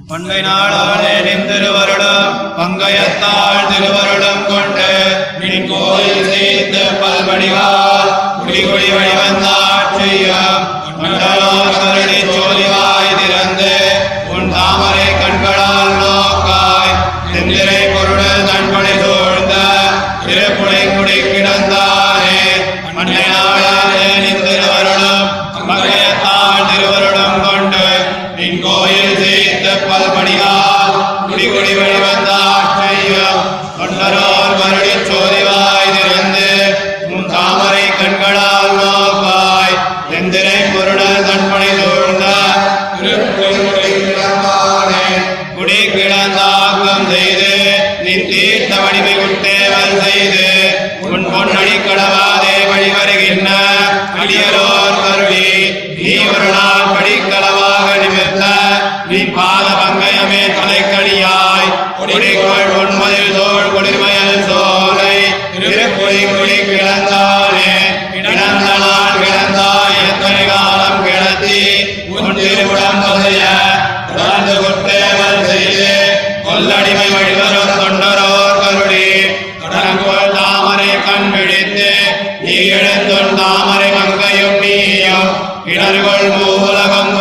பண்டை நாளாலே நின் திருவருளும் பங்கயத்தாள் திருவருளும் கொண்டு நின் கோயில் சேர்த்து பல்படிவால் குடிகுடி வழிவந்தாட்சியம் மண்டலோர் கருணை எந்திரை பொருள் தன்படி சூழ்ந்த குடி கிடந்தாக்கம் செய்து நீ தீர்த்த வடிவை உட்டேவல் செய்து உன் பொன்னடி கடவாதே வழி வருகின்ற அடியரோர் கருளி நீ ஒரு நாள் படிக்களவாக நிமித்த நீ பாத பங்கயமே தலைக்கடியாய். குடிக்கொள் உன்மதில் தோல் குளிர்மயல் சோலை திருப்புடி குடி கிடந்த பிடித்து நீ எழுந்துள் தாமரை மங்கையும் நீயும் இடர்கொள் மூலகம்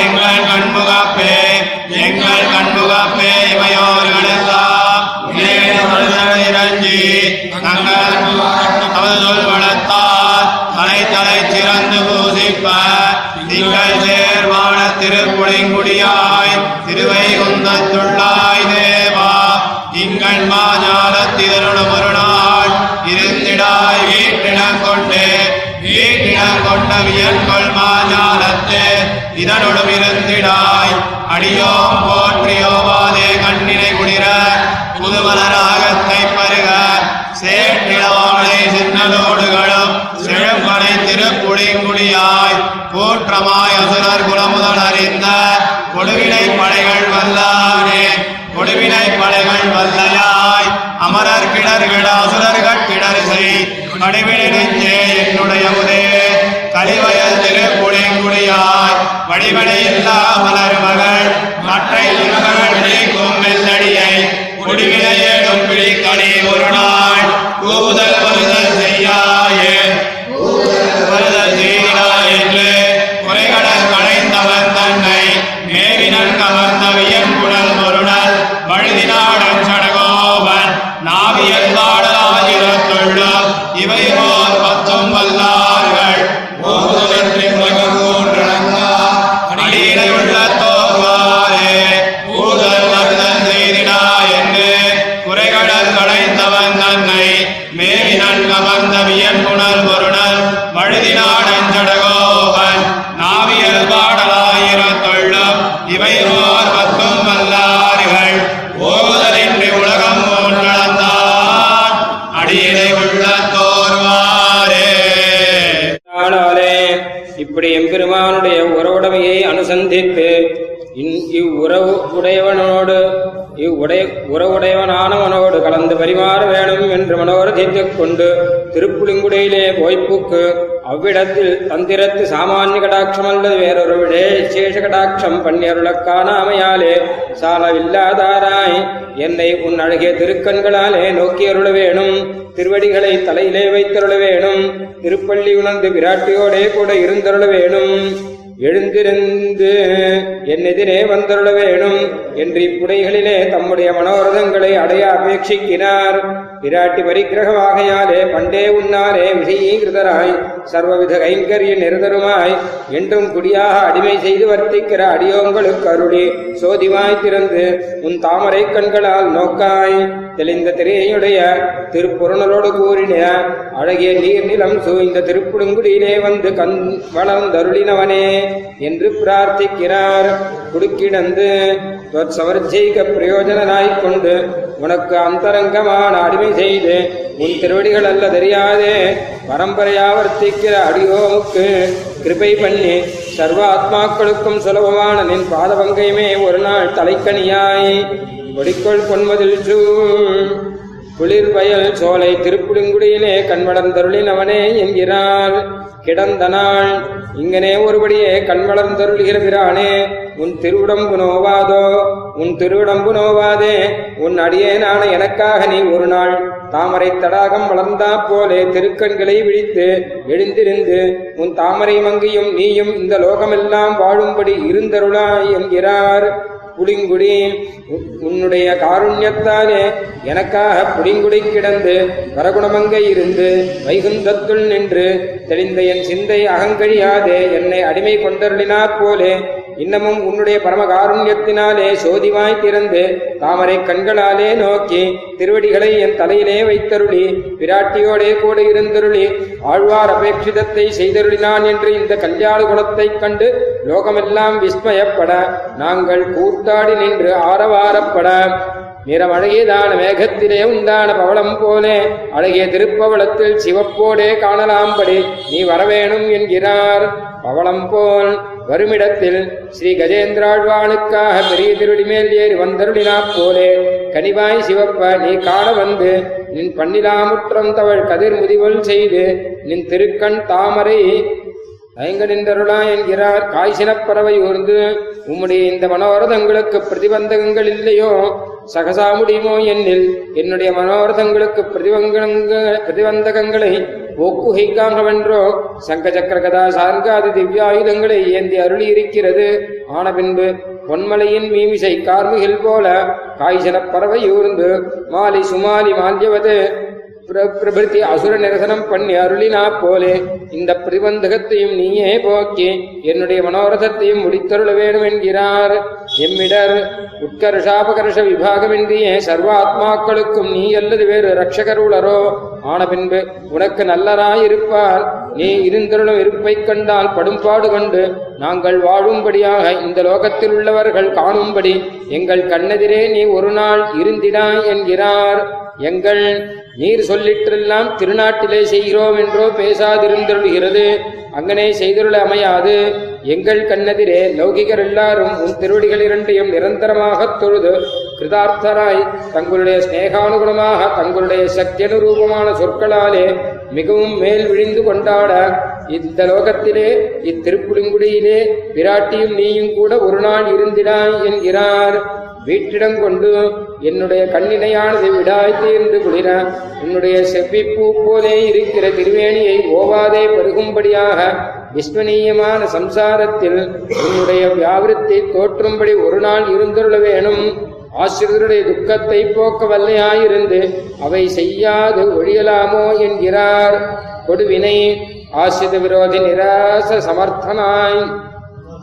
எங்கள் கண்முகப்பே எங்கள் கண்முகப்பே இவையோர்களெல்லாம் இறஞ்சி தங்கள் தமது வளர்த்தார் தலை தலை சிறந்து பூசிப்ப. சேர்வான திருப்புடைங்குடியாய் தேவா. திங்கள் மாஜாலத்திதனுடன் இதனுடன் இருந்திடாய் அடியோம் போற்றியோவாதே கண்ணினை குளிர புதுமலராகத்தை பருக. சேற்றிடவானை சின்னலோடுகளும் செழும்பனை திருப்புடிங்குடியாய் கூற்றமாய் அசுரர் குலமுதல் அறிந்த கொடுவினை படைகள் வல்லானே கொடுவினை படைகள் வல்லலாய். அமரர் கிடர்கிட அசுரர்கள் கிடரிசை கடுவினை நெஞ்சே என்னுடைய உதே. கலிவயல் திருப்புடிங்குடியாய் வடிவனை எல்லா மலர் மகள் மற்ற இவர்கள் நீக்கும் மெல்லடியை குடிவினை ஏடும் பிடிக்கணி ஒரு நாள் கூதல் வருதல் செய்யாயே. வருதல் செய்கிறாய் என்று குறைகடல் களைந்தவன் தன்னை மேவினன் கவர்ந்த வியன்புடல் பொருணல் வழுதினாடன் சடகோவன் நாவியல் பாடலாயிரத்துள்ளும் இவை உடையவனோடு இவ்வுடை உறவுடையவனானவனோடு கலந்து பரிமாற வேணும் என்று மனோரதித்துக் கொண்டு திருப்புளிங்குடையிலே போய்ப்புக்கு. அவ்விடத்தில் தந்திரத்து சாமானிய கடாட்சம் அல்லது வேறொரு விசேஷ கடாட்சம் பன்னியருளக்கான காணாமையாலே சாலவில்லாதாராய் என்னை உன் அழகிய திருக்கண்களாலே நோக்கியருள வேணும். திருவடிகளை தலையிலே வைத்தருள வேணும். திருப்பள்ளி உணர்ந்து விராட்டியோடே கூட இருந்தருள வேணும். எழுந்திருந்து என் எதிரே வந்தருள வேணும் என்று இப்புடைகளிலே தம்முடைய மனோரதங்களை அடைய அபேட்சிக்கிறார் விராட்டி பரிகிரகமாகையாலே பண்டே உன்னாரே விஷயீகிருதராய் சர்வவித கைங்கரிய நிரதருமாய் என்றும் குடியாக அடிமை செய்து வர்த்திக்கிற அடியோங்களுக்கு அருளி சோதிவாய் திறந்து உன் தாமரை கண்களால் நோக்காய். தெளிந்த திரையுடைய திருப்புறணலோடு கூறின அழகிய நீர் நிலம் சூழ்ந்த திருப்புடுங்குடியிலே வந்து கண் வளர்ந்தருளினவனே என்று பிரார்த்திக்கிறார். குடுக்கிடந்து சமர்ஜைக பிரயோஜனாய்க் கொண்டு உனக்கு அந்தரங்கமான அடிமை செய்து உன் திருவடிகள் அல்ல தெரியாதே. பரம்பரையாவர்த்திக்கிற அடியோமுக்கு கிருபை பண்ணி சர்வ ஆத்மாக்களுக்கும் சுலபமான நின் பாதபங்கையுமே ஒரு நாள் தலைக்கணியாய் கொடிக்கொள் பொன்மதில் சூழ். குளிர் வயல் சோலை திருப்புடுங்குடியிலே கண்வளர்ந்தருளினவனே என்கிறார் கிடந்த நாள் இங்கனே ஒருபடியே கண்வளர்ந்தருளுகிற பிரானே. உன் திருவுடம்பு நோவாதோ? உன் திருவுடம்பு நோவாதே. உன் அடியே நான் எனக்காக நீ ஒரு நாள் தாமரை தடாகம் வளர்ந்தா போலே திருக்கண்களை விழித்து எழுந்திருந்து உன் தாமரை மங்கியும் நீயும் இந்த லோகமெல்லாம் வாழும்படி இருந்தருளாய் என்கிறார் புளிங்குடி உன்னுடைய காருண்யத்தாலே எனக்காக புளிங்குடி கிடந்து வரகுணமங்கை இருந்து வைகுந்தத்துள் நின்று தெளிந்த என் சிந்தை அகங்கழியாதே என்னை அடிமை கொண்டருளினாற் போலே இன்னமும் உன்னுடைய பரம காருண்யத்தினாலே சோதிவாய் திறந்து தாமரை கண்களாலே நோக்கி திருவடிகளை என் தலையிலே வைத்தருளி விராட்டியோடே கூட இருந்தருளி ஆழ்வார் அபேட்சிதத்தை செய்தருளினான் என்று இந்த கல்யாண குணத்தைக் கண்டு லோகமெல்லாம் விஸ்மயப்பட நாங்கள் கூத்தாடி நின்று ஆரவாரப்பட. நிறம் அழகியதான மேகத்திலே உண்டான பவளம் போலே அழகிய திருப்பவளத்தில் சிவப்போடே காணலாம்படி நீ வரவேணும் என்கிறார். பவளம் போல் வருமிடத்தில் ஸ்ரீ கஜேந்திராழ்வானுக்காக பெரிய திருடி மேல் ஏறி வந்தருளினா போலே கனிவாய் சிவப்ப நீ காண வந்து நின் பண்ணிலாமுற்றம் தவள் கதிர் முதிவல் செய்து நின் திருக்கண் தாமரை தயங்க நின்றருளா என்கிறார். காய்ச்சினப் பறவை ஊர்ந்து உம்முடைய இந்த மனோரதங்களுக்கு பிரதிபந்தகங்கள் இல்லையோ? சகசா முடியுமோ என்னில்? என்னுடைய மனோரதங்களுக்கு பிரதிவந்தகங்களை பிரதிபந்தகங்களை ஒக்குகைக்காகவென்றோ சங்க சக்கர சார்காதி திவ்யாயுதங்களை ஏந்தி அருளி இருக்கிறது ஆன பின்பு பொன்மலையின் மீமிசை கார்மிகில் போல காய்ச்சன பறவை ஊர்ந்து மாலி சுமாலி மால்யவது பிர- பிரபிருத்தி அசுர நிரசனம் பண்ணி அருளினா போலே. இந்த பிரதிபந்தகத்தையும் நீயே போக்கி என்னுடைய மனோரதத்தையும் முடித்தருள வேண்டும் என்கிறார் எம்மிடர் உட்கர்ஷாபகர்ஷ விபாகமின்றியே சர்வ ஆத்மாக்களுக்கும் நீ அல்லது வேறு ரட்சகருளரோ ஆன பின்பு உனக்கு நல்லராயிருப்பார். நீ இருந்தருளும் இருப்பைக் கண்டால் படும்பாடு கண்டு நாங்கள் வாழும்படியாக இந்த லோகத்தில் உள்ளவர்கள் காணும்படி எங்கள் கண்ணெதிரே நீ ஒரு நாள் இருந்திடாய் என்கிறார். எங்கள் நீர் சொல்லிற்றெல்லாம் திருநாட்டிலே செய்கிறோம் என்றோ பேசாதிருந்தருளுகிறது. அங்கனே செய்தருள அமையாது. எங்கள் கண்ணெதிரே லௌகிகர் எல்லாரும் உன் திருவடிகள் இரண்டையும் நிரந்தரமாகத் தொழுது கிருதார்த்தராய் தங்களுடைய ஸ்நேகானுகுணமாக தங்களுடைய சக்தியனுரூபமான சொற்களாலே மிகவும் மேல் விழிந்து கொண்டாட இந்த லோகத்திலே இத்திருப்புலிங்குடியிலே பிராட்டியும் நீயும் கூட ஒரு நாள் இருந்திடாய் என்கிறார். வீட்டிடம் கொண்டு என்னுடைய கண்ணினையானது விடாய்த்து என்று குளிர உன்னுடைய செவ்விப்பூ போலே இருக்கிற திருவேணியை ஓவாதே பருகும்படியாக விஸ்வனீயமான சம்சாரத்தில் உன்னுடைய வியாவிருத்தை தோற்றும்படி ஒரு நாள் இருந்தருள வேணும். ஆசிரியருடைய துக்கத்தை போக்க வல்லையாயிருந்து அவை செய்யாது ஒழியலாமோ என்கிறார். கொடுவினை ஆசிரித விரோதி நிராச சமர்த்தனாய்.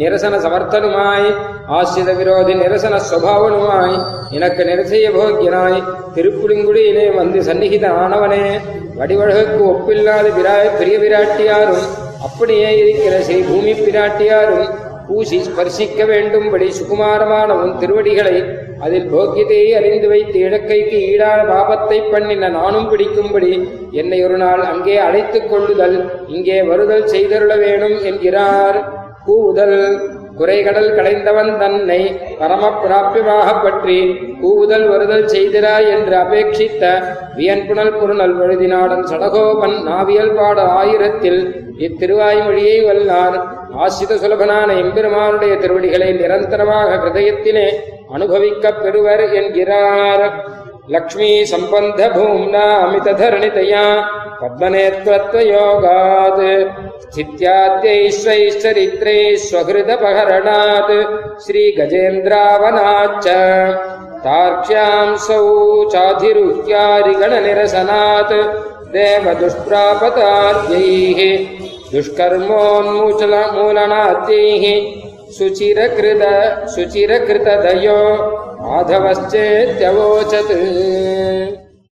நிரசன சமர்த்தனுமாய் ஆசிரித விரோதி நிரசன சுவாவனுமாய் எனக்கு நிரசைய போக்கியனாய் திருப்புலிங்குடியிலே வந்து சந்நிகித ஆனவனே வடிவழகுக்கு ஒப்பில்லாத விரா பெரிய விராட்டியாரும் அப்படியே இருக்கிற ஸ்ரீ பூமி பிராட்டியாரும் பூசி ஸ்பர்சிக்க வேண்டும்படி சுகுமாரமான உன் திருவடிகளை அதில் போக்கியத்தையே அறிந்து வைத்து இழக்கைக்கு ஈடான பாபத்தை பண்ணின நானும் பிடிக்கும்படி என்னை ஒரு நாள் அங்கே அழைத்துக் கொள்ளுதல் இங்கே வருதல் செய்தருள வேணும் என்கிறார். கூவுதல் குறைகடல் கடைந்தவன் தன்னை பரம பிராபியமாக பற்றி கூவுதல் வருதல் செய்திராய் என்று அபேட்சித்த வியன்புணல் குறுநல் பொழுதினாடன் சடகோபன் நாவியல் பாட ஆயிரத்தில் இத்திருவாய்மொழியை வல்லார். ஆசித சுலபனான எம்பெருமானுடைய திருவடிகளை நிரந்தரமாக ஹிருதயத்திலே அனுபவிக்கப் பெறுவர் என்கிறார் लक्ष्मीसम्बन्धभूम्नामितधरणितया पद्मनेत्रत्वयोगात् स्थित्याद्यैश्वैश्चरित्रैः स्वहृदपहरणात् श्रीगजेन्द्रावनाच्च तार्क्ष्यां सौ चाधिरुह्यारिगणनिरसनात् देवदुष्प्रापताद्यैः दुष्कर्मोन्मूलनाद्यैः सुचिरकृत सुचिरकृतदयो माधवश्चेत्यवोचत्